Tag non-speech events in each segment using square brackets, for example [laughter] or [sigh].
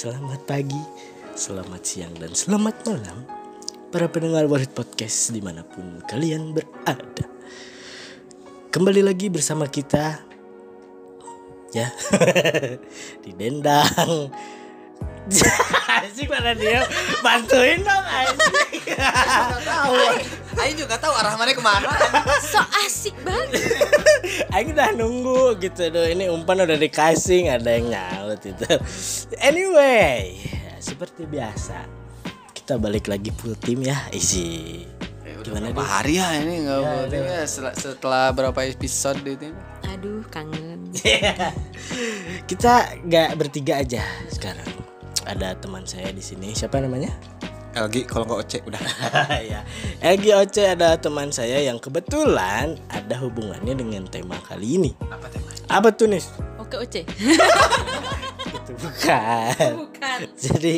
Selamat pagi, selamat siang, dan selamat malam Para pendengar Warid Podcast di mana pun kalian berada Kembali lagi bersama kita Ya Di Dendang Asik mana dia Bantuin dong asik tahu Aing juga tahu arah mana ke mana So asik banget. Aing udah nunggu gitu tuh. Ini umpan udah dikasih nggak ada yang nyaut itu. Anyway, seperti biasa kita balik lagi full tim ya. Isi. Gimana berapa deh? hari ya ini nggak boleh ya setelah, setelah berapa episode itu Aduh kangen. [laughs] kita nggak bertiga aja sekarang. Ada teman saya di sini. Siapa namanya? LG kalau nggak Oce udah [laughs] ya. Egi Oce ada teman saya yang kebetulan ada hubungannya dengan tema kali ini. apa tema Apa tuh nis? Oke Oce. Itu bukan. Bukan. jadi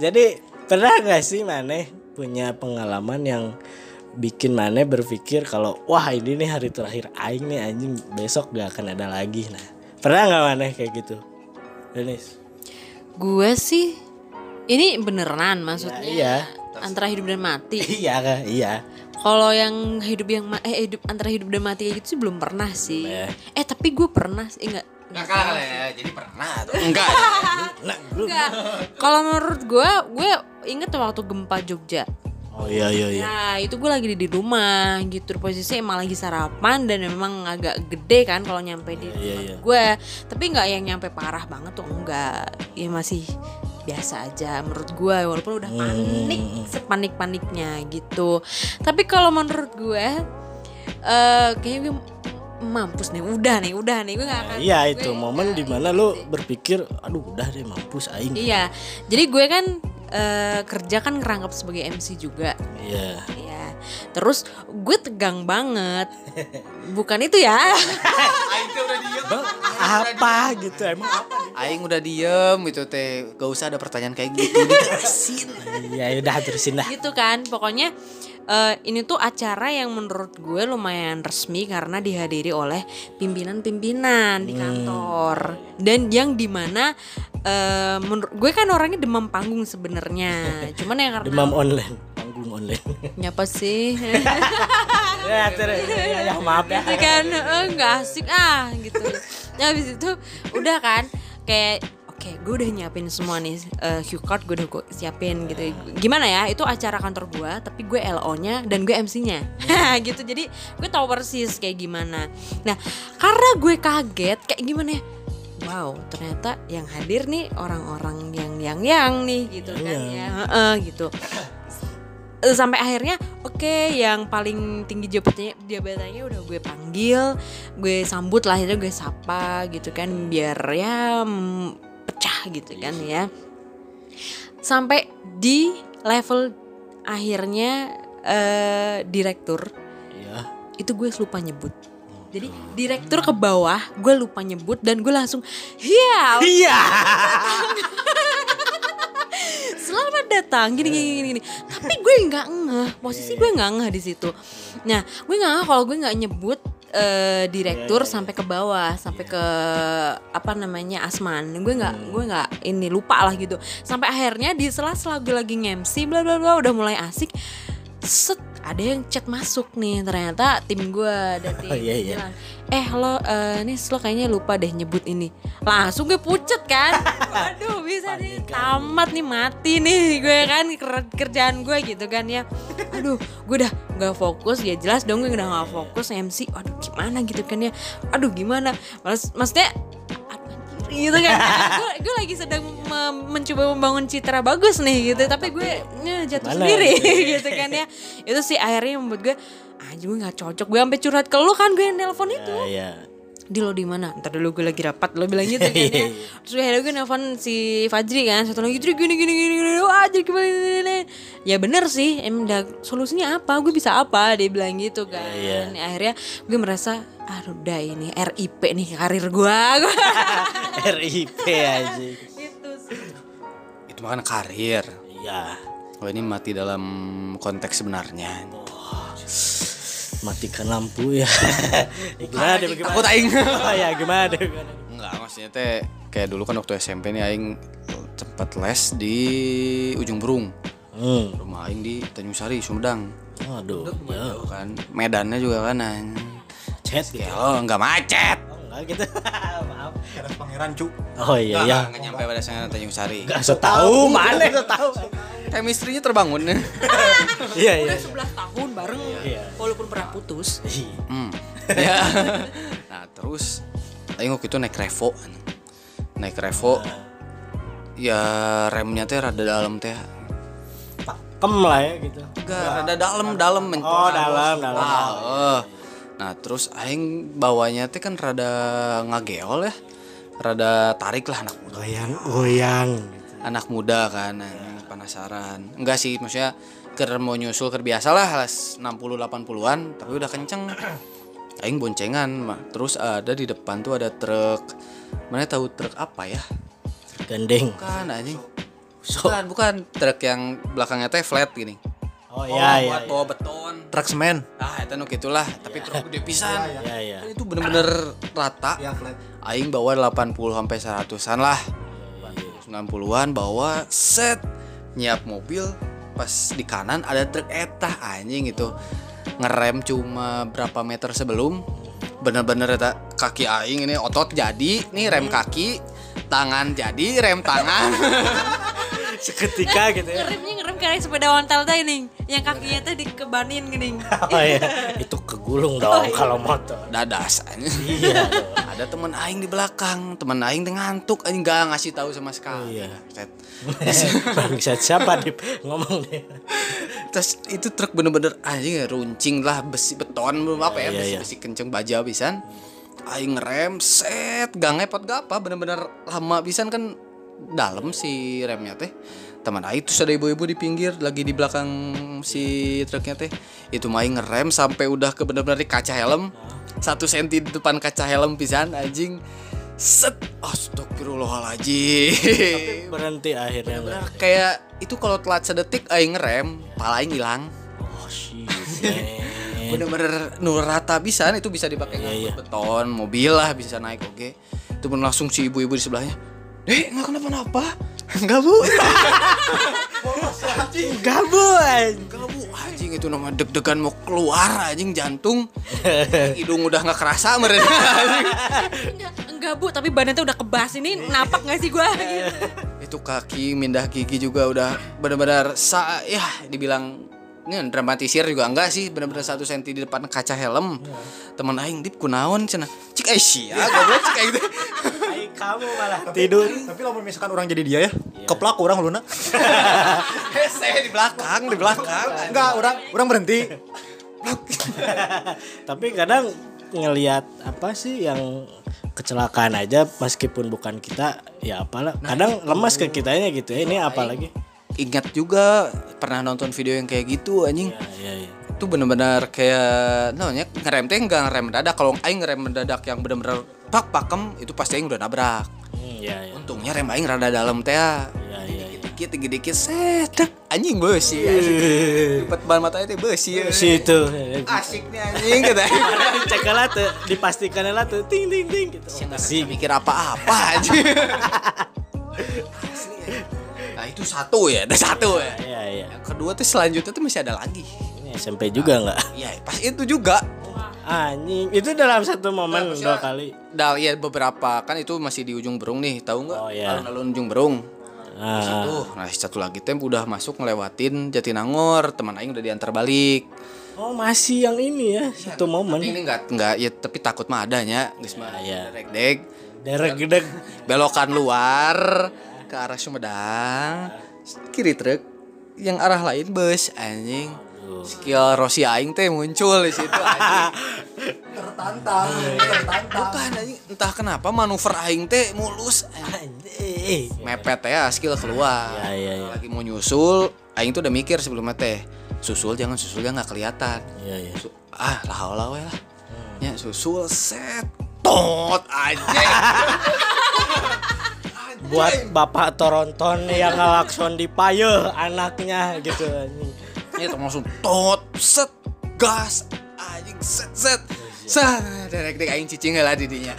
jadi pernah nggak sih Maneh punya pengalaman yang bikin Maneh berpikir kalau wah ini nih hari terakhir Aing nih anjing besok gak akan ada lagi nah pernah nggak Maneh kayak gitu Denis Gue sih ini beneran maksudnya. Ya, iya. Antara hidup dan mati. [laughs] iya iya Kalau yang hidup yang ma- eh hidup antara hidup dan mati kayak gitu sih belum pernah sih. Eh. Eh tapi gue pernah sih enggak. nggak kalah ya jadi pernah tuh enggak [laughs] Enggak. Kalau menurut gue, gue inget waktu gempa Jogja. Oh iya iya iya. Nah itu gue lagi di, rumah gitu. Posisi emang lagi sarapan dan memang agak gede kan kalau nyampe di Iya, iya. gue tapi nggak yang nyampe parah banget tuh enggak ya masih biasa aja menurut gue walaupun udah panik sepanik paniknya gitu. Tapi kalau menurut gue eh kayaknya gue mampus nih udah nih udah nih. Gue gak akan iya gue itu momen nggak di mana lu berpikir aduh udah deh mampus Aing. Iya. Jadi gue kan eh, kerja kan ngerangkap sebagai MC juga. Iya. Iya. Terus gue tegang banget. Bukan itu ya. [laughs] Aing udah diem. Bang, apa gitu? Emang apa? Aing udah diem gitu teh. Gak usah ada pertanyaan kayak gitu. Dijelasin iya udah terusin dah. Gitu kan. Pokoknya eh, ini tuh acara yang menurut gue lumayan resmi karena dihadiri oleh pimpinan-pimpinan di kantor. Dan yang di mana eh menurut gue kan orangnya demam panggung sebenarnya. [laughs] Cuman ya karena demam online. Panggung online. [laughs] Nyapa sih. [laughs] ya, ya, ya, maaf ya. Gitu kan. Eh, nggak asik. Ah gitu. Nah habis itu udah kan kayak oke gue udah nyiapin semua nih eh, cue card gue udah gue siapin gitu. Gimana ya itu acara kantor gue tapi gue LO nya dan gue MC nya [laughs] gitu jadi gue tahu persis kayak gimana. Nah karena gue kaget kayak gimana ya? Wow, ternyata yang hadir nih orang-orang yang yang yang nih gitu kan ya, Heeh, gitu. Eh, sampai akhirnya oke yang paling tinggi jabatannya jabatannya udah gue panggil gue sambut lah itu gue sapa gitu kan biar ya mm, gitu kan ya. Sampai di level akhirnya eh direktur iya. itu gue lupa nyebut. Jadi direktur ke bawah gue lupa nyebut dan gue langsung ya iya. [laughs] Selamat datang. Gini gini gini, gini. tapi gue nggak ngeh. Posisi gue nggak ngeh di situ. Nah gue nggak ngeh kalau gue nggak nyebut eh, direktur sampai ke bawah sampai ke apa namanya asman. Gue nggak gue nggak ini lupa lah gitu. Sampai akhirnya di sela-sela gue lagi ngemsi bla bla bla udah mulai asik set ada yang chat masuk nih ternyata tim gue dan [laughs] tim. Oh, iya, iya. bilang, eh lo eh, nih lo kayaknya lupa deh nyebut ini. Langsung gue pucet kan? [laughs] Aduh bisa nih. tamat nih mati nih gue kan ker- kerjaan gue gitu kan ya. Aduh gue udah nggak fokus. Ya jelas dong gue udah nggak fokus MC aduh gimana gitu kan ya? Aduh gimana? Mas, maksudnya gitu kan gue, gue lagi sedang mem- mencoba membangun citra bagus nih gitu tapi gue ya, jatuh sendiri [laughs] gitu. kan ya itu sih akhirnya membuat gue anjir gue nggak cocok gue sampai curhat ke lu kan gue yang nelpon itu ya, ya. Di lo di mana? Ntar dulu gue lagi rapat lo bilang gitu [laughs] kan ya. terus gue akhirnya gue nelfon si Fajri kan satu lagi Tri gini gini gini gini wah jadi gimana gini, gini. ya bener sih emang dah, solusinya apa? Gue bisa apa? Dia bilang gitu kan. Iya, Ya, akhirnya gue merasa aduh udah ini RIP nih karir gue [laughs] RIP aja itu sih. Itu mah kan karir. Iya. Oh ini mati dalam konteks sebenarnya matikan lampu ya [laughs] gimana deh bagaimana takut aing [laughs] oh ya gimana deh gimana enggak maksudnya teh kayak dulu kan waktu SMP nih aing sempat les di ujung berung Hmm. rumah aing di Tanjung Sari Sumedang Aduh, ya. Tuh kan medannya juga kan. Chat gitu. ya oh nggak macet Oh, enggak gitu. [laughs] Maaf. Teras Pangeran cu. Oh iya ya. nggak nyampe pada sana Tanjung Sari Enggak so tahu mana so tahu. Chemistry-nya terbangun [laughs] Iya iya. Udah 11 tahun bareng Iya. walaupun pernah putus. hmm. [laughs] ya nah terus aing waktu itu naik revo naik revo ya remnya teh rada dalam teh Pakem lah ya gitu. enggak rada dalam dalam men- Oh, dalam, dalam. Ah, eh. nah terus aing bawanya teh kan rada ngageol ya rada tarik lah anak muda Goyang goyang. anak muda kan anjing, penasaran enggak sih maksudnya ker mau nyusul ker biasa lah 60 80-an tapi udah kenceng. [clears throat] Aing boncengan mah terus ada di depan tuh ada truk. Mana tahu truk apa ya? Gandeng. bukan anjing. Bukan bukan. Truk yang belakangnya teh flat gini. Oh iya iya. buat bawa beton. Truk semen. ah itu nu gitulah tapi truk gede pisan. Iya iya. Kan itu bener-bener rata. Ya flat. aing bawa 80 sampai 100-an lah. 90-an bawa set nyiap mobil pas di kanan ada truk etah anjing itu. Ngerem cuma berapa meter sebelum. Bener-bener eta kaki aing ini otot jadi nih rem kaki tangan jadi rem tangan [laughs] Seketika gitu ya. Ngeremnya ngerem kayak sepeda ontel teh nih, yang kakinya teh dikebanin gini. [laughs] [laughs] Oh iya. Itu kegulung dong kalau motor. dadas. Iya. ada temen aing di belakang temen aing teh ngantuk anjing gak ngasih tahu sama sekali Iya. Set. [laughs] Bangsat siapa Dip ngomong dia. Terus itu truk bener-bener anjing runcing lah besi beton belum apa ya Iya, besi iya. besi kenceng baja pisan. Aing ngerem set gak ngepot gak apa bener-bener lama pisan kan dalam si remnya teh. Teman aing terus ada ibu-ibu di pinggir lagi di belakang si truknya teh. Itu mah aing ngerem sampai udah ke bener-bener di kaca helm. Satu senti di depan kaca helm pisan anjing. Set Astagfirullahaladzim Berhenti akhirnya. Bener, kayak itu kalau telat sedetik aing ngerem pala aing hilang Oh shit. bener-bener nu rata bisa itu bisa dipakai ngangkut iya. beton mobil lah bisa naik oke itu pun langsung si ibu-ibu di sebelahnya deh nggak kenapa-napa? Enggak bu. Enggak bu. enggak bu. Anjing itu nama deg-degan mau keluar anjing jantung. Hidung udah nggak kerasa meren Enggak, enggak bu, tapi badan tuh udah kebas. Ini napak gak sih gua? Gitu. itu kaki mindah gigi juga udah benar-benar sa ya dibilang ini dramatisir juga. Enggak sih benar-benar satu senti di depan kaca helm. Teman aing dip kunaon cenah cik Aisyah goblok cik aing kamu malah. Tidur. Tapi kalau misalkan orang jadi dia ya, keplak orang luna. [laughs] saya di belakang di belakang. Enggak, orang orang berhenti. Tapi kadang ngelihat apa sih yang kecelakaan aja meskipun bukan kita ya apalah. Kadang lemas ke kitanya gitu ya ini apalagi ingat juga pernah nonton video yang kayak gitu anjing. Ya ya ya itu bener-bener kayak namanya ngerem teh enggak ngerem mendadak. Kalau aing ngerem mendadak yang bener-bener pak pakem itu pasti aing udah nabrak. Hmm, ya ya untungnya rem aing rada dalam teh ya. Ya ya, ya. dikit dikit dikit setek anjing besi Cepet ban matanya teh besi ya. situ asik nih anjing kata. [laughs] Cek lah tuh dipastikan lah tuh ting ting ting gitu. Masih mikir apa-apa aja nah itu satu ya. Ada satu ya. Ya ya yang kedua tuh selanjutnya tuh masih ada lagi. Ini SMP juga nggak? Iya pas itu juga anjing. Itu dalam satu momen Nah, dua kali. Dal ya beberapa. Kan itu masih di ujung berung nih tahu nggak? Oh, iya. alun-alun ujung berung. Ah, nah satu lagi tem udah masuk ngelewatin Jatinangor. Teman aing udah diantar balik. Oh masih yang ini ya satu momen. tapi ini nggak nggak ya tapi takut mah adanya guys mah iya. dek dek derek gedek belokan luar ke arah Sumedang. Kiri truk yang arah lain bus anjing skill Rossi aing teh muncul di situ [laughs] Tertantang, tertantang. bukan anjing. Entah kenapa manuver aing teh mulus anjing. mepet ya skill keluar. Ya, ya, ya. lagi mau nyusul aing tuh udah mikir sebelumnya teh susul jangan susul jangan nggak kelihatan. Ya ya ah lah lah lah. Ya susul set tot aja [laughs] buat bapak Toronton yang ngelakson di paye anaknya gitu anjing. Ini tuh langsung tot set gas anjing set set set Direk dek aing cicing lah didinya.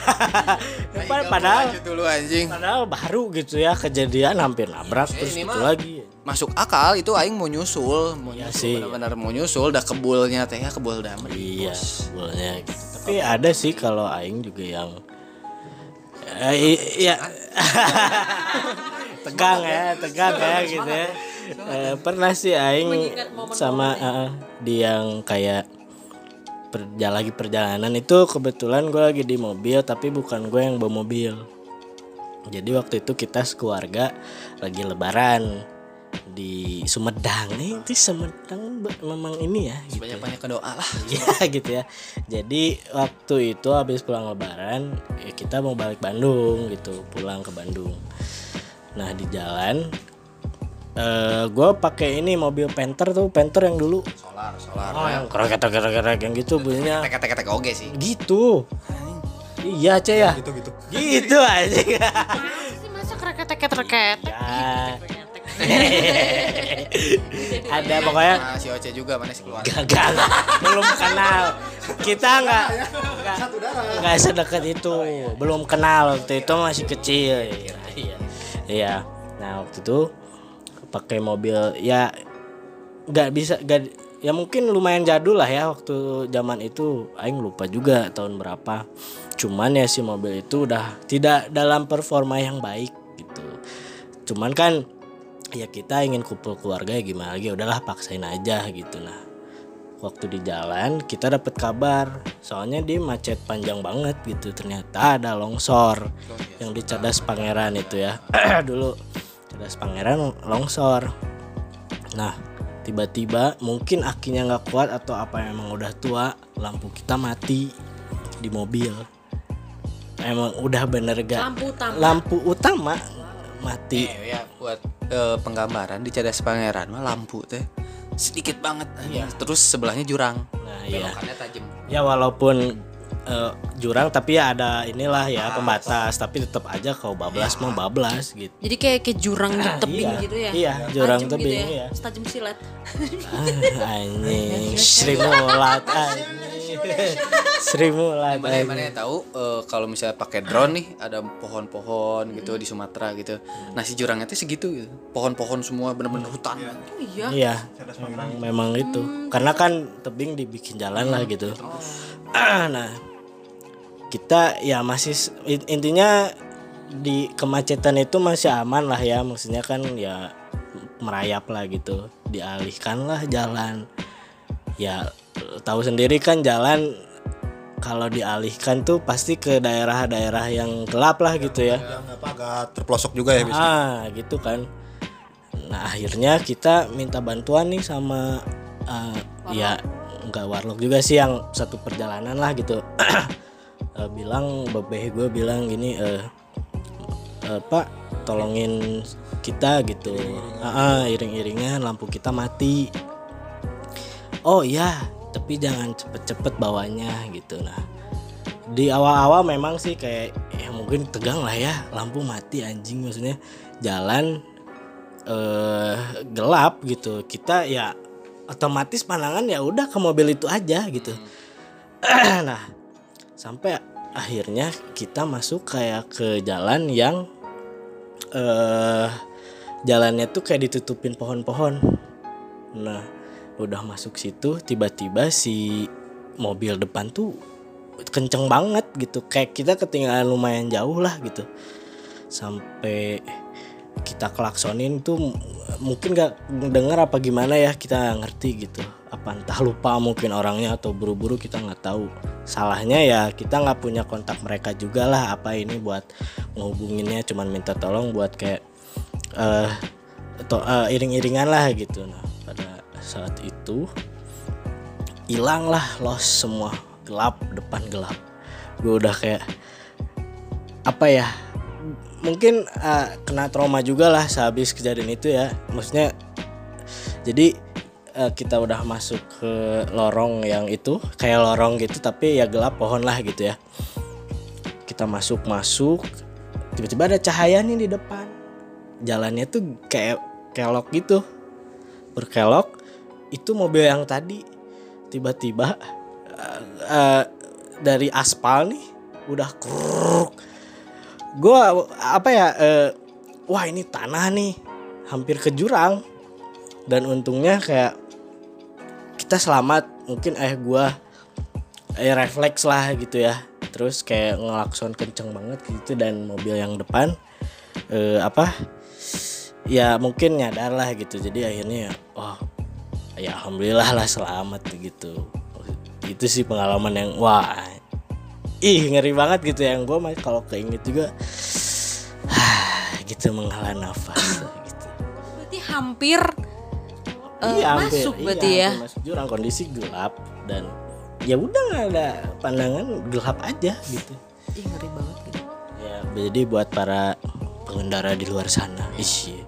[laughs] Padahal dulu anjing. padahal baru gitu ya kejadian hampir nabrak Ya, terus itu lagi Masuk akal itu aing mau nyusul, mau Iya nyusul sih. benar-benar mau nyusul dah kebulnya teh ya kebul damai. iya sebelumnya gitu. tapi ada sih kalau aing juga yang eh, iya [laughs] tegang ya tegang ya gitu ya Eh, pernah sih aing sama eh, di yang kayak perja lagi perjalanan itu kebetulan gue lagi di mobil tapi bukan gue yang bawa mobil. Jadi waktu itu kita sekeluarga lagi lebaran di Sumedang. Eh, itu Sumedang memang ini ya gitu. Banyak-banyak doa lah. ya [laughs] gitu ya. Jadi waktu itu habis pulang lebaran ya kita mau balik Bandung gitu pulang ke Bandung. Nah di jalan eh gue pakai ini mobil Panther tuh Panther yang dulu. Solar, solar. oh, yang kerek kerek kerek yang gitu bunyinya. Tek tek tek oge sih. gitu. Iya ceh ya? Gitu gitu. gitu aja [laughs] Sih masa kreket-kreket ya. [laughs] Ada pokoknya Nah, si Oce juga mana sih keluar. gagal belum kenal. Kita nggak nggak nggak sedekat itu. Belum kenal waktu itu masih kecil. Iya iya. Iya. Nah waktu itu pakai mobil ya nggak bisa nggak ya mungkin lumayan jadul lah ya waktu zaman itu. Aing lupa juga tahun berapa. Cuman ya si mobil itu udah tidak dalam performa yang baik gitu. Cuman kan ya kita ingin kumpul keluarga ya gimana lagi udahlah paksain aja gitu. Nah waktu di jalan kita dapat kabar soalnya di macet panjang banget gitu. Ternyata ada longsor yang di Cadas Pangeran itu ya. [clears throat] Dulu Cadas Pangeran longsor. Nah tiba-tiba mungkin akinya nggak kuat atau apa emang udah tua lampu kita mati di mobil. Emang udah bener gak Lampu utama. lampu utama mati. Eh, ya buat eh, penggambaran di Cadas Pangeran mah lampu teh sedikit banget. Anjing. terus sebelahnya jurang. Nah iya. Tajam. Ya walaupun eh, jurang tapi ya ada inilah ya pembatas tapi tetap aja kalau bablas mah bablas gitu Jadi kayak ke jurang di tebing iya. gitu ya. Iya, jurang Tajam tebing, gitu iya. ya. Setajam silet. ah, anjing [laughs] Sri Mulat anjing Sri Mulat mana yang tahu eh, kalau misalnya pakai drone nih ada pohon-pohon gitu di Sumatera gitu nah si jurangnya tuh segitu gitu. pohon-pohon semua bener-bener hutan Oh iya. iya memang, memang itu karena kan tebing dibikin jalan lah gitu [clears throat] nah kita ya masih intinya di kemacetan itu masih aman lah ya. Maksudnya kan ya merayap lah gitu. Dialihkan lah jalan. Ya tahu sendiri kan jalan kalau dialihkan tuh pasti ke daerah-daerah yang gelap lah gitu ya. Yang apa agak terpelosok juga ya biasanya. ah gitu kan. Nah akhirnya kita minta bantuan nih sama eh, ya nggak warlock juga sih yang satu perjalanan lah gitu [clears throat] Eh, bilang bebeh gue bilang gini eh eh, pak tolongin kita gitu. Ah, ah, iring-iringan lampu kita mati. Oh iya tapi jangan cepet-cepet bawanya gitu. Nah di awal-awal memang sih kayak ya mungkin tegang lah ya lampu mati anjing. Maksudnya jalan eh gelap gitu. Kita ya otomatis pandangan ya udah ke mobil itu aja gitu. [clears throat] Nah sampai akhirnya kita masuk kayak ke jalan yang eh jalannya tuh kayak ditutupin pohon-pohon. Nah udah masuk situ tiba-tiba si mobil depan tuh kenceng banget gitu. Kayak kita ketinggalan lumayan jauh lah gitu. Sampai kita klaksonin tuh mungkin gak denger apa gimana ya kita nggak ngerti gitu. Apa entah lupa mungkin orangnya atau buru-buru kita nggak tahu. Salahnya ya kita nggak punya kontak mereka juga lah apa ini buat ngehubunginnya cuman minta tolong buat kayak eh atau eh, iring-iringan lah gitu. Nah pada saat itu hilang lah los semua gelap depan gelap. Gue udah kayak apa ya mungkin eh, kena trauma juga lah sehabis kejadian itu ya. Maksudnya jadi eh, kita udah masuk ke lorong yang itu kayak lorong gitu tapi ya gelap pohon lah gitu ya. Kita masuk masuk tiba-tiba ada cahaya nih di depan. Jalannya tuh kayak kelok gitu berkelok. Itu mobil yang tadi tiba-tiba eh, eh, dari aspal nih udah gue apa ya eh, wah ini tanah nih hampir ke jurang dan untungnya kayak kita selamat mungkin eh gue eh refleks lah gitu ya. Terus kayak ngelakson kenceng banget gitu dan mobil yang depan eh apa ya mungkin nyadar lah gitu. Jadi akhirnya wah ya alhamdulillah lah selamat gitu. Itu sih pengalaman yang wah ih ngeri banget gitu yang gue kalau keinget juga [sighs] gitu menghela nafas gitu Berarti hampir eh, Iya, hampir. masuk Iya, berarti ya. masuk jurang kondisi gelap dan ya udah nggak ada pandangan gelap aja gitu Ih ngeri banget gitu. ya jadi buat para pengendara di luar sana isi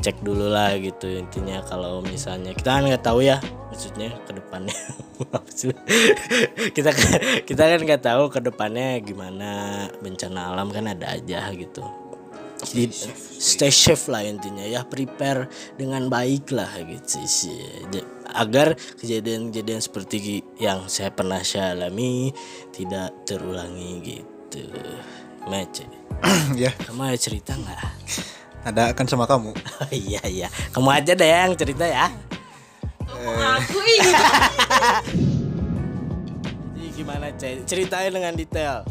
cek dulu lah gitu intinya kalau misalnya kita kan nggak tahu ya maksudnya ke depannya Apa [laughs] sih? [laughs] kita kan kita kan nggak tahu ke depannya gimana bencana alam kan ada aja gitu. Jadi stay safe lah intinya ya. Prepare dengan baik lah gitu sih. Agar kejadian-kejadian seperti yang saya pernah saya alami tidak terulangi gitu. Mece [clears throat] ya kamu ada cerita nggak? Ada kan sama kamu? Oh, [laughs] iya iya. Kamu aja deh yang cerita ya Aku ini. [laughs] jadi gimana Ce? ceritain dengan detail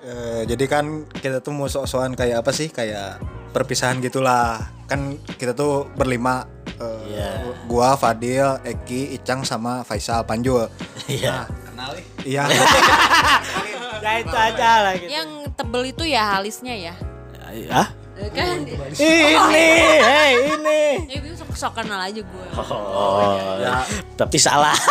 Eh, jadi kan kita tuh mau sok-sokan kayak apa sih kayak perpisahan gitulah kan kita tuh berlima eh, Iya. gua Fadil Eki Icang sama Faisal Panjul iya Kenal nih. iya [laughs] ya itu aja lah gitu Yang tebel itu ya halisnya ya. ah Eh, Kan? Ini hei ini. Ya bisa sok, sok kenal aja gue. oh tapi salah. [laughs]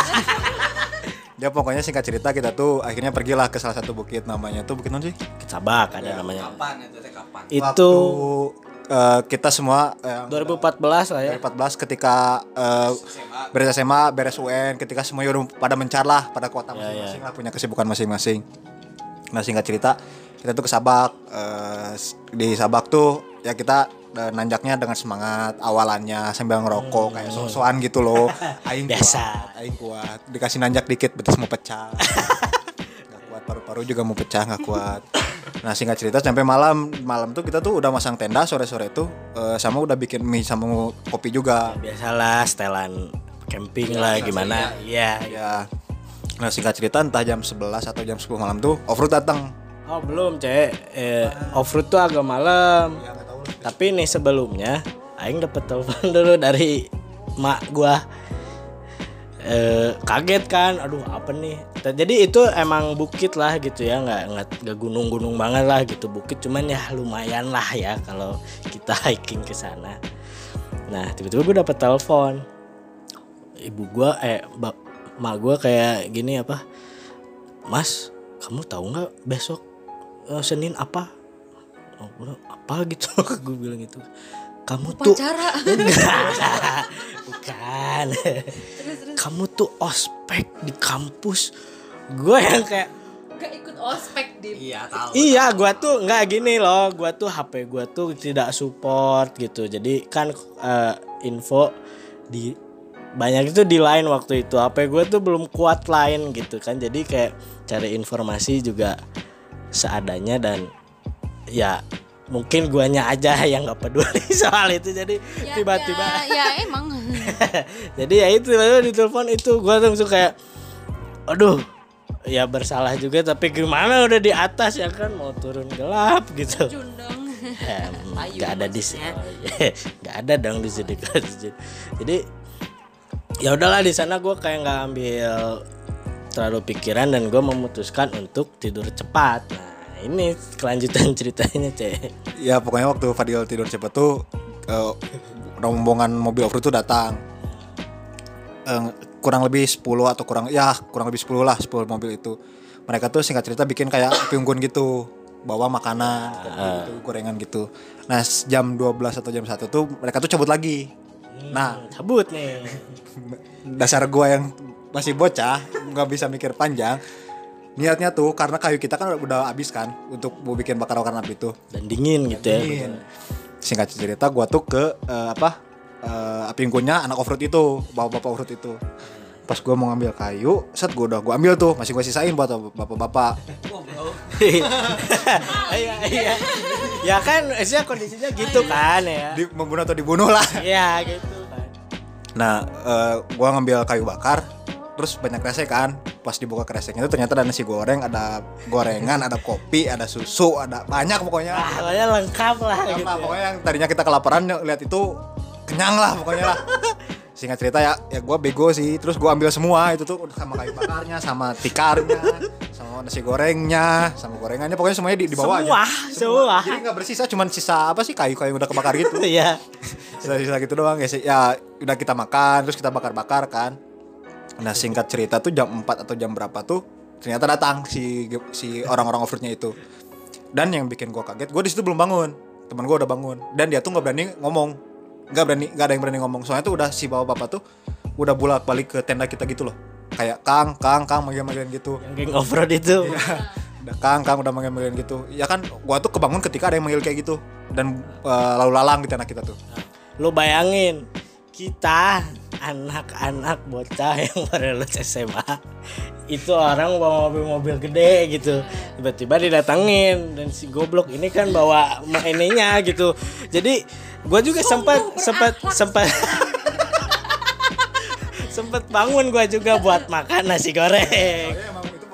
Ya pokoknya singkat cerita kita tuh akhirnya pergilah ke salah satu bukit namanya. Tuh bukit non sih? Kecabak ada namanya. Kapan itu kapan? itu Waktu, eh, kita semua eh, 2014 lah ya. 2014 ketika eh, beres SMA, beres UN, ketika semua udah pada mencar lah pada kota Ya, masing-masing lah punya kesibukan masing-masing. Nah singkat cerita kita tuh ke Sabak, eh, s- di Sabak tuh ya kita eh, nanjaknya dengan semangat awalannya sambil ngerokok kayak so-soan gitu loh. [laughs] Aing Hmm. Biasa. kuat, aing kuat. Dikasih nanjak dikit betis mau pecah. [laughs] Gak kuat paru-paru juga mau pecah nggak kuat. Nah singkat cerita sampai malam malam tuh kita tuh udah masang tenda sore-sore tuh eh, sama udah bikin mie sama kopi juga. biasalah setelan camping lah gimana iya Ya. Nah singkat cerita entah jam 11 atau jam 10 malam tuh off-road datang. Oh belum cek. Eh, off road tuh agak malam. Tapi nih sebelumnya Aing dapet telepon [laughs] dulu dari mak gua. Eh, kaget kan? Aduh apa nih? Jadi itu emang bukit lah gitu ya. Nggak nggak nggak gunung-gunung banget lah gitu. Bukit cuman ya lumayan lah ya kalau kita [laughs] hiking ke sana. Nah tiba-tiba gue dapet telepon. Ibu gua eh mak gua kayak gini apa? Mas kamu tahu nggak besok eh, senin apa oh, apa [laughs] gitu gue bilang gitu kamu tuh Pacara. [laughs] Enggak, bukan. Kamu tuh ospek di kampus. Gue yang kayak Gak ikut ospek di. Iya tahu. Iya, gua tuh nggak gini loh. Gua tuh HP gua tuh tidak support gitu. Jadi kan eh, info di banyak itu di line waktu itu. HP gua tuh belum kuat line gitu kan. Jadi kayak cari informasi juga seadanya dan ya mungkin guanya aja [laughs] yang nggak peduli [laughs] soal itu. Jadi Ya, tiba-tiba Ya, ya emang. [laughs] jadi ya itu lalu di telepon itu gua langsung kayak aduh ya bersalah juga tapi gimana udah di atas ya kan mau turun gelap gitu. Ya, nggak ada di sini nggak ada dong di sini jadi ya udahlah di sana gue kayak nggak ambil terlalu pikiran dan gue memutuskan untuk tidur cepat nah ini kelanjutan [laughs] ceritanya cek Ya pokoknya waktu Fadil tidur cepat tuh eh, rombongan mobil off-road tuh datang. Eh, kurang lebih 10 atau kurang ya kurang lebih 10 lah 10 mobil itu. Mereka tuh singkat cerita bikin kayak api unggun gitu bawa makanan kopi gitu, gorengan gitu. Nah jam 12 atau jam 1 tuh mereka tuh cabut lagi. Nah cabut nih [laughs] dasar gua yang masih bocah nggak bisa mikir panjang niatnya tuh karena kayu kita kan udah habis kan untuk mau bikin bakar-bakaran api itu dan dingin gitu ya. Dingin. singkat cerita gua tuh ke eh, apa api unggunnya anak offroad itu bawa bapak offroad itu. Pas gue mau ngambil kayu set gue udah gue ambil tuh masih gue sisain buat bapak-bapak. [laughs] Iya iya. Ya kan sih kondisinya gitu kan ya. Di membunuh atau dibunuh lah. Ya gitu kan. Nah eh, gua ngambil kayu bakar terus banyak kresek kan. Pas dibuka kreseknya itu ternyata ada nasi goreng ada gorengan ada kopi ada susu ada banyak pokoknya. Ah, pokoknya lengkap lah. Gitu ya. pokoknya yang tadinya kita kelaparan lihat itu kenyang lah pokoknya lah. Singkat cerita ya ya gue bego sih. Terus gue ambil semua itu tuh sama kayu bakarnya sama tikarnya sama nasi gorengnya sama gorengannya. Pokoknya semuanya di, dibawa semua aja semua. Jadi nggak bersisa cuman sisa apa sih kayu-kayu yang udah kebakar gitu. [laughs] Iya. Sisa-sisa gitu doang ya sih. Ya udah kita makan terus kita bakar-bakar kan nah singkat cerita tuh jam 4 atau jam berapa tuh ternyata datang si si orang-orang overnya itu. Dan yang bikin gua kaget gua di situ belum bangun. Teman gua udah bangun. Dan dia tuh nggak berani ngomong. Nggak berani nggak ada yang berani ngomong. Soalnya tuh udah si bapak-bapak tuh udah bolak balik ke tenda kita gitu loh. Kayak kang kang kang manggil-manggilin gitu. Yang geng itu. Udah kang kang udah manggil-manggilin gitu. Ya kan gua tuh kebangun ketika ada yang manggil kayak gitu. Dan eh, lalu lalang di tenda kita tuh. Lu bayangin kita anak-anak bocah yang [laughs] baru lulus SMA itu orang bawa mobil-mobil gede gitu. Tiba-tiba didatengin. Dan si goblok ini kan bawa ma- ininya gitu. Jadi gue juga sempat sempat sempat [laughs] sempat bangun gue juga buat makan nasi goreng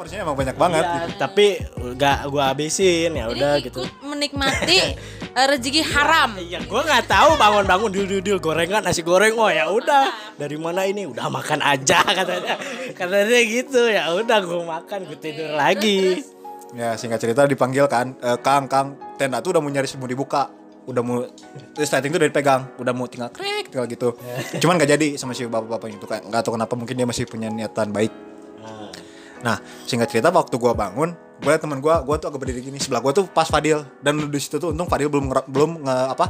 porsinya emang banyak banget Ya, gitu. tapi gak gue habisin ya udah gitu ikut menikmati [laughs] eh, rezeki haram. Iya, gue nggak tahu bangun-bangun dul dul dul gorengan nasi goreng. Oh ya udah, dari mana ini? Udah makan aja [laughs] katanya. Katanya gitu ya udah gue makan, gue tidur lagi. Ya singkat cerita dipanggil kan, "Eh, Kang, Kang, tenda tuh udah mau nyaris mau dibuka, udah mau terus lighting tuh udah dipegang, udah mau tinggal krek, tinggal gitu. Cuman gak jadi sama si bapak-bapaknya itu kayak nggak tahu kenapa mungkin dia masih punya niatan baik. Nah singkat cerita waktu gua bangun, gue liat temen gua, gua tuh agak berdiri gini sebelah gua tuh pas Fadil dan di situ tuh untung Fadil belum belum nge, apa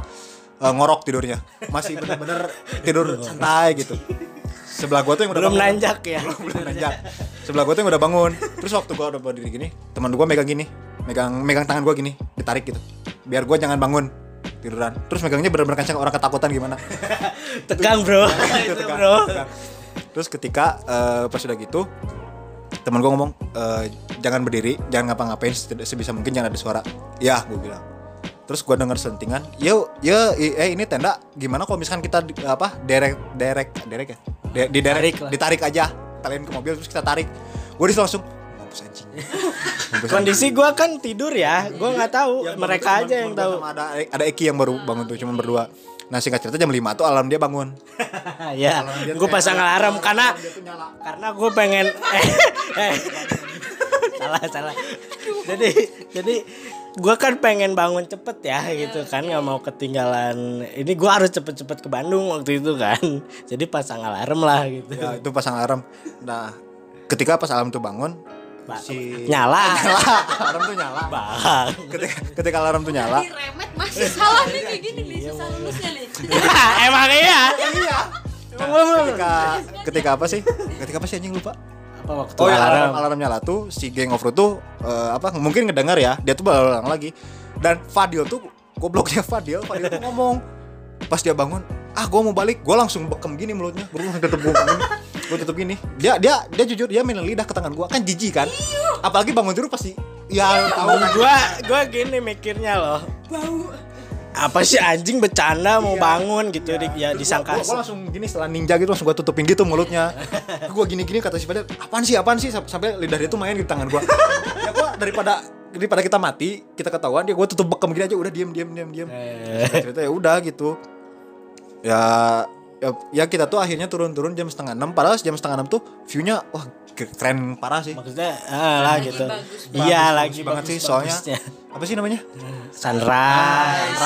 eh, ngorok tidurnya, masih bener-bener [laughs] tidur santai gitu. Sebelah gua tuh yang udah Belum bangun nanjak ya. [laughs] belum nanjak sebelah gue tuh yang udah bangun terus waktu gue udah berdiri gini teman gue megang gini megang megang tangan gue gini ditarik gitu biar gue jangan bangun tiduran terus megangnya bener-bener kencang orang ketakutan gimana Tegang bro. Itu [laughs] Itu tegang, bro. tegang. terus ketika eh, pas udah gitu teman gue ngomong eh, jangan berdiri jangan ngapa-ngapain se- sebisa mungkin jangan ada suara. Ya gue bilang. Terus gue denger sentingan yo yo eh ini tenda gimana kalau misalkan kita apa derek derek derek ya? De- di derek Tarik ditarik aja taliin ke mobil terus kita tarik. Gue di situ langsung mampus anjing. Kondisi gue kan tidur ya, gue nggak tahu. Yang Mereka aja yang tahu. ada ada Eki yang baru bangun tuh cuma berdua nah singkat cerita jam 5 tuh alarm dia bangun [laughs] ya, gue pasang alarm karena karena gue pengen [laughs] eh, eh, salah salah. Jadi jadi gue kan pengen bangun cepet ya gitu kan nggak mau ketinggalan. Ini gue harus cepet-cepet ke Bandung waktu itu kan. Jadi pasang alarm lah gitu. ya itu pasang alarm nah ketika pas alarm tuh bangun Ba- si Nyala. [laughs] nyala. Alarm tuh nyala. Bang. ketika ketika alarm tuh nyala. Ini remet masih salah nih kayak gini nih susah lulusnya nih. [laughs] Emang iya. Emang belum. ketika ketika apa sih? Ketika apa sih anjing lupa? Apa waktu oh ya alarm? alarm alarm nyala tuh si geng of Road tuh eh, apa mungkin ngedengar ya dia tuh baru ulang lagi. Dan Fadil tuh gobloknya Fadil Fadil tuh ngomong. Pas dia bangun ah gue mau balik. Gue langsung bekem gini mulutnya. Gue langsung tutup gue gue tutup gini. Dia dia dia jujur dia main lidah ke tangan gue kan jijik kan? Apalagi bangun tidur pasti ya tahu. Kan gua gua gini mikirnya loh. Apa sih anjing bercanda mau bangun gitu di, ya disangka. gue langsung gini setelah ninja gitu langsung gue tutupin gitu mulutnya. [laughs] Gue gini-gini kata si Fadil apaan sih apaan sih? Sam- sampai lidah dia tuh main di tangan gue ya gue daripada daripada kita mati kita ketahuan dia gue tutup bekem gini aja udah diem diem diem diem. Cerita ya udah gitu. Ya, ya ya kita tuh akhirnya turun-turun jam setengah enam padahal jam setengah enam tuh viewnya wah ke- keren parah sih Maksudnya ah, lah gitu. bagus Iya Bagus, lagi bagus banget sih soalnya apa sih namanya Sunrise.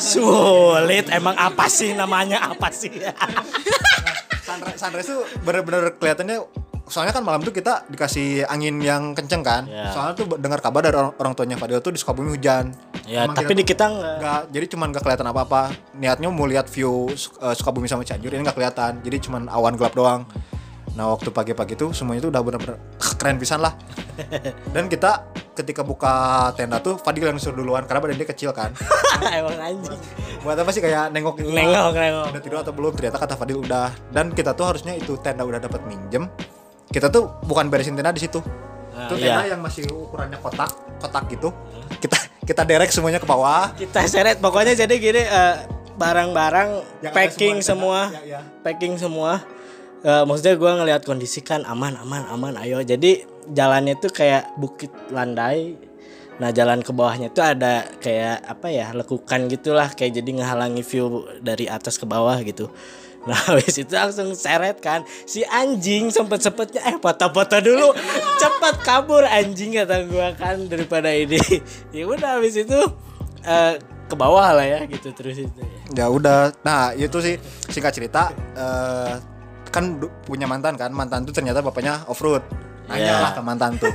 Sulit emang apa sih namanya apa sih? sunrise, sunrise tuh bener-bener kelihatannya soalnya kan malam tuh kita dikasih angin yang kenceng kan Ya. soalnya tuh dengar kabar dari orang, orang tuanya Fadil tuh di Sukabumi hujan ya, Emang tapi kita di kita enggak. nggak jadi cuman gak kelihatan apa-apa niatnya mau lihat view uh, Sukabumi sama Cianjur ini nggak kelihatan jadi cuman awan gelap doang nah waktu pagi-pagi tuh semuanya tuh udah bener-bener [laughs] keren pisan lah [laughs] dan kita ketika buka tenda tuh Fadil yang suruh duluan karena badan dia kecil kan. [laughs] Emang anjing. Buat apa sih kayak nengok gitu. Nengok, nengok. Udah tidur atau belum? Ternyata kata Fadil udah. Dan kita tuh harusnya itu tenda udah dapat minjem. Kita tuh bukan beresin tenda di situ. Ah, itu iya. tenda yang masih ukurannya kotak, kotak gitu. Kita kita derek semuanya ke bawah. Kita seret pokoknya jadi gini eh, barang-barang Yang ada packing semua semua. Ya, ya. packing semua. Eh, maksudnya gua ngelihat kondisi kan aman aman aman ayo. Jadi jalannya tuh kayak bukit landai. Nah jalan ke bawahnya tuh ada kayak apa ya lekukan gitulah kayak jadi ngehalangi view dari atas ke bawah gitu. Nah [laughs] habis itu langsung seret kan si anjing sempet sempetnya eh foto-foto dulu cepet kabur anjing kata gua kan daripada ini [laughs] ya udah habis itu eh, ke bawah lah ya gitu terus itu Ya udah. Nah, itu sih singkat cerita eh kan punya mantan kan. Mantan tuh ternyata bapaknya off-road. Nanya Iya. lah ke mantan tuh. [laughs]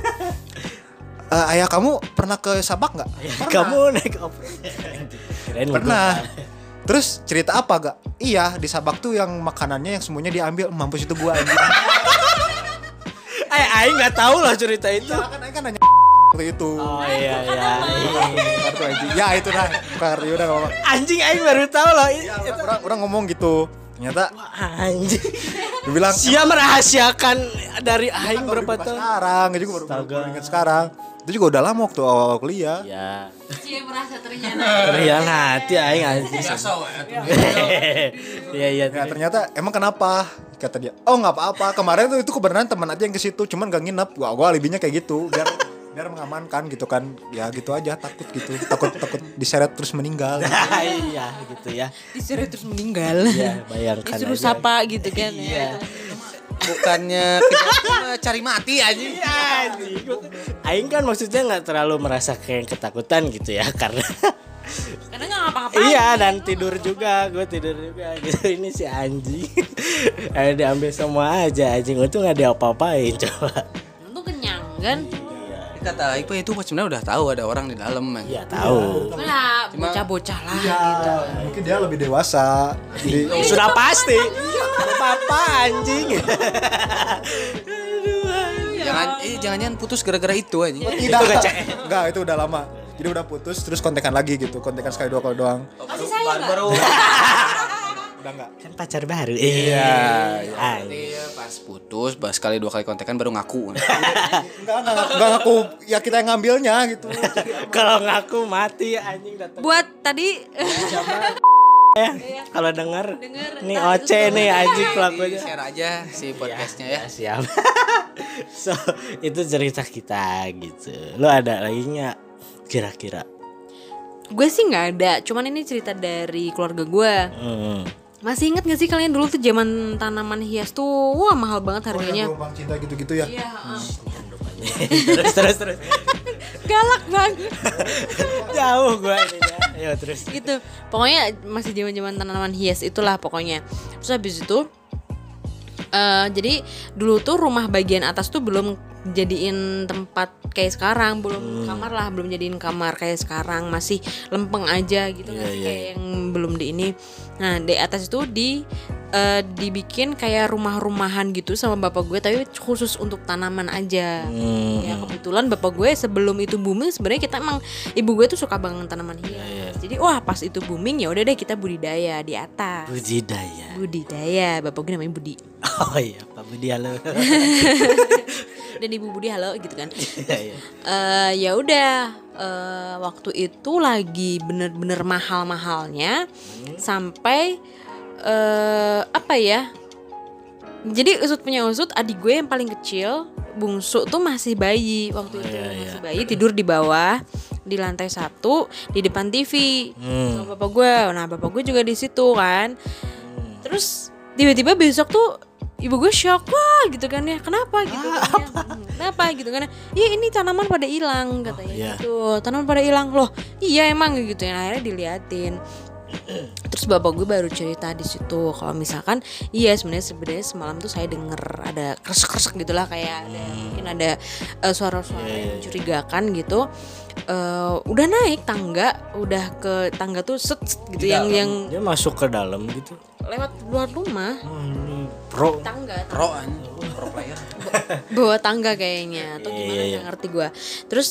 "Eh, ayah kamu pernah ke Sabak nggak? kamu naik off mau Pernah. Terus cerita apa gak? Iya di Sabak tuh yang makanannya yang semuanya diambil mampus itu gua anjing. [laughs] eh aing nggak tahu loh cerita itu Ya kan Aing kan nanya waktu itu. oh iya iya Kartu anjing. Ya itu dah. Kartu udah ngomong. anjing aing baru tahu loh i- Ya, orang, orang, ngomong gitu. Ternyata Wah, anjing dia bilang Sia merahasiakan dari aing "Baru berapa tahun sekarang, itu juga baru, baru ingat sekarang. Itu juga udah lama waktu awal kuliah. ya Cie merasa ternyata. Kerian hati aing anjing Biasa we. [laughs] Iya iya Ya ternyata emang kenapa? Kata dia, oh nggak apa-apa. Kemarin tuh itu kebenaran teman aja yang ke situ, cuman gak nginep. Gua gua alibinya kayak gitu, biar biar mengamankan gitu kan. Ya gitu aja, takut gitu, takut takut diseret terus meninggal. [laughs] iya gitu ya Disuruh terus meninggal. ya bayangkan Disuruh aja. sapa gitu kan. iya Bukannya cari mati aja. Iya. Aing kan maksudnya nggak terlalu merasa kayak ketakutan gitu ya karena Karena nggak ngapa-ngapain. iya dan tidur juga gue tidur juga gitu ini si anjing Ayo diambil semua aja anjing untung nggak diapa-apain coba Untung kenyang kan. Kata Ipa itu sebenarnya udah tahu ada orang di dalam. man. iya tahu Mana bocah-bocah lah Ya, gitu. mungkin dia lebih dewasa. Jadi [laughs] sudah pasti apa anjing [laughs] Jangan eh jangan-jangan putus gara-gara itu aja. tidak, gak cek. enggak itu udah lama. Jadi udah putus terus kontekan lagi gitu, kontekan sekali dua kali doang. Masih sayang? Baru [laughs] Udah enggak. kan pacar baru iya anjing. Iya, pas putus, pas sekali dua kali kontekan baru ngaku. [laughs] Enggak, enggak, enggak ngaku ya kita yang ngambilnya gitu. [laughs] kalau ngaku mati anjing datang Buat tadi [laughs] ya kalau denger Denger, nih Oce nih anjing pelakunya share aja si podcastnya ya. Ya, siap. so, itu cerita kita gitu. Lu ada lagi nggak kira-kira? gue sih nggak ada. Cuman ini cerita dari keluarga gue. Hmm. Masih inget gak sih kalian dulu tuh zaman tanaman hias tuh wah mahal banget Oh, harganya. yang gelombang cinta gitu-gitu ya. Iya, heeh. terus terus terus. [laughs] galak banget Jauh gua ini ya. Ayo terus. gitu. Pokoknya masih zaman-zaman tanaman hias itulah pokoknya. Terus habis itu eh jadi dulu tuh rumah bagian atas tuh belum jadiin tempat kayak sekarang, belum kamar lah, belum jadiin kamar kayak sekarang, masih lempeng aja gitu nggak sih, kayak yang belum di ini. Nah, di atas itu di eh, dibikin kayak rumah-rumahan gitu sama bapak gue tapi khusus untuk tanaman aja. Hmm. Ya kebetulan bapak gue sebelum itu booming sebenarnya kita emang ibu gue tuh suka banget tanaman hias. Jadi wah pas itu booming ya udah deh kita budidaya di atas. Budidaya. Budidaya, bapak gue namanya Budi. Oh iya, Pak Budi halo. [laughs] Dan ibu Budi halo gitu kan. [laughs] Iya, iya. Eh ya udah eh, waktu itu lagi bener-bener mahal-mahalnya sampai eh apa ya? Jadi usut punya usut adik gue yang paling kecil bungsu tuh masih bayi waktu itu masih bayi tidur di bawah di lantai satu di depan TV Hmm. sama bapak gue. Nah bapak gue juga di situ kan. Terus tiba-tiba besok tuh ibu gue shock wah gitu kan ya kenapa? Gitu kan ya. Hmm, kenapa? gitu kan ya. Ya ini tanaman pada hilang katanya iya. gitu. Tanaman pada hilang. Loh iya emang gitu ya. Akhirnya diliatin. Terus bapak gue baru cerita di situ kalau misalkan iya sebenarnya sebenarnya semalam tuh saya denger ada kresek kresek gitulah kayak ada mungkin ada eh, suara-suara yang mencurigakan gitu. Eh, udah naik tangga, udah ke tangga tuh set, set gitu yang yang Dia masuk ke dalam gitu. Lewat luar rumah ini pro. tangga Pro anjing, pro player. [laughs] bawa tangga kayaknya atau gimana iya, nggak ngerti gue terus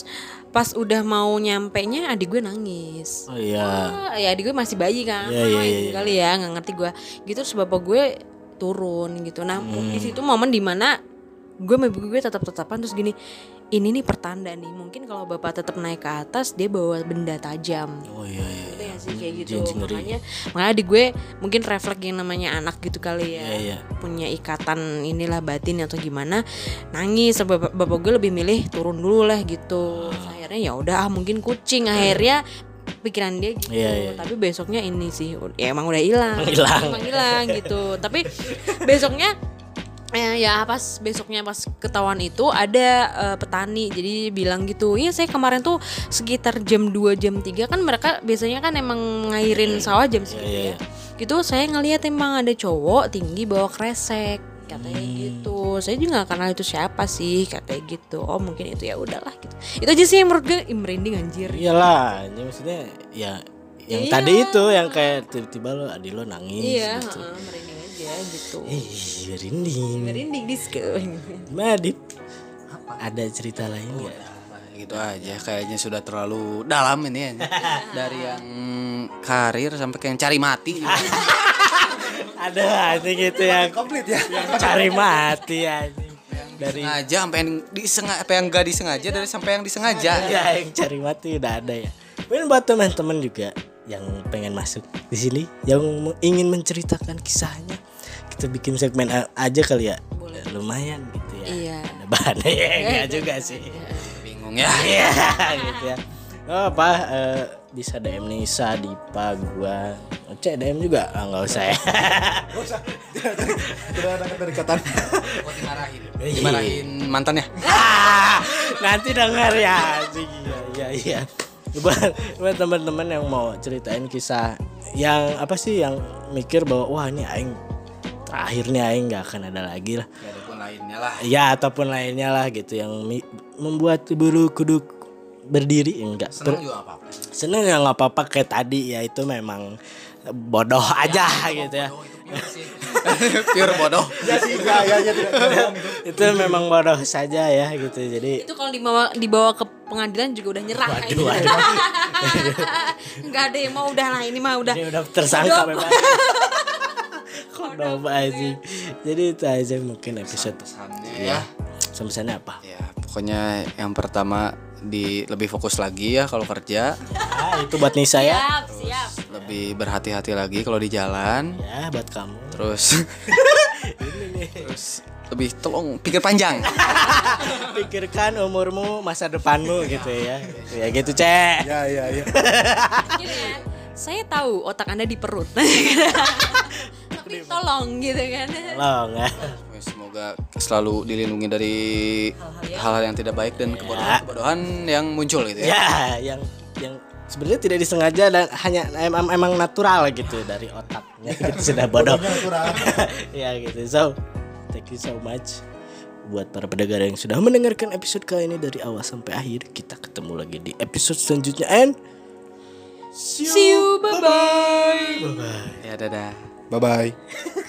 pas udah mau nyampe nya adik gue nangis Oh iya. Ah, ya adik gue masih bayi kan iya, main iya. kali ya nggak ngerti gue gitu terus bapak gue turun gitu nah Hmm. di situ momen di mana gue sama ibu gue tetap tetapan terus gini ini nih pertanda nih mungkin kalau bapak tetap naik ke atas dia bawa benda tajam. Oh iya iya. Gitu ya sih kayak gitu. Makanya makanya adik gue mungkin refleks yang namanya anak gitu kali ya. Iya, iya. punya ikatan inilah batin atau gimana nangis. Bapak, bapak gue lebih milih turun dulu lah gitu. Terus akhirnya ya udah ah mungkin kucing. Akhirnya pikiran dia gitu. Iya, iya. tapi besoknya ini sih ya emang udah hilang. Hilang. emang hilang gitu. Tapi besoknya Eh, ya pas besoknya pas ketahuan itu ada eh, petani. Jadi bilang gitu iya saya kemarin tuh sekitar jam 2 jam 3 kan mereka biasanya kan emang ngairin sawah jam segitu iya, ya. gitu saya ngelihat emang ada cowok tinggi bawa kresek katanya Hmm. gitu. Saya juga gak kenal itu siapa sih katanya gitu. Oh mungkin itu ya udahlah gitu. Itu aja sih yang menurut gue merinding anjir. Iyalah, ini maksudnya ya yang Iya. tadi itu yang kayak tiba-tiba lo adi lo nangis iya gitu. heeh, merinding aja gitu Ih, merinding. merinding disco Gimana Dip? Ada cerita lain nggak? gitu aja kayaknya sudah terlalu dalam ini ya [laughs] dari yang karir sampai ke yang cari mati [laughs] Ada anjing gitu yang Komplit ya. yang cari mati anjing. Dari sengaja sampai yang disengaja apa yang gak disengaja dari sampai yang disengaja ya yang cari mati udah ada ya. Mungkin buat teman-teman juga yang pengen masuk di sini yang mau- ingin menceritakan kisahnya kita bikin segmen aja kali ya lumayan gitu ya Iya. ada bahannya [laughs] ya enggak [laughs] juga sih bingung ya [laughs] Iya gitu ya. Oh, apa eh, bisa DM Nisa, Dipa, gua. Cek DM juga ah, nggak usah ya. Tidak ada kedekatan. Oh, dimarahin dimarahin mantannya Ah, Nanti denger ya. anjing. Iya iya iya. Buat, buat teman-teman yang mau ceritain kisah yang apa sih yang mikir bahwa wah ini aing terakhir nih aing nggak akan ada lagi lah. ya ataupun lainnya lah. Ya ataupun lainnya lah gitu yang mi- membuat bulu kuduk berdiri enggak. Seneng juga apa apa seneng ya nggak apa-apa kayak tadi ya itu memang bodoh aja gitu ya. Pure bodoh. Ya sih, ya, ya, ya, tidak itu. [laughs] itu memang bodoh saja ya gitu. Jadi itu kalau dibawa dibawa ke pengadilan juga udah nyerah. Waduh kayaknya. waduh. [laughs] Nggak ada yang mau udah lah ini mah udah ini udah tersangka memang. [laughs] Kodok aja. jadi itu aja mungkin episode. Pesannya ya ya. Pesannya apa? Ya pokoknya yang pertama di lebih fokus lagi ya kalau kerja. Ah, itu buat Nisa ya. Siap siap. Lebih berhati-hati lagi kalau di jalan. Ya buat kamu. Terus [laughs] terus lebih tolong pikir panjang. [laughs] Pikirkan umurmu masa depanmu gitu ya. Ya gitu cek. Ya, ya, ya. Ya, saya tahu otak anda di perut. [laughs] Tapi tolong gitu kan. Lo nggak semoga selalu dilindungi dari hal-hal yang tidak baik dan kebodohan-kebodohan yang muncul gitu ya. Ya yang yang sebenarnya tidak disengaja dan hanya emang, emang natural gitu dari otaknya [laughs] gitu sudah bodoh. [laughs] Ya gitu. So thank you so much buat para pendengar yang sudah mendengarkan episode kali ini dari awal sampai akhir. Kita ketemu lagi di episode selanjutnya and see you. Bye bye ya dadah. Bye bye. [laughs]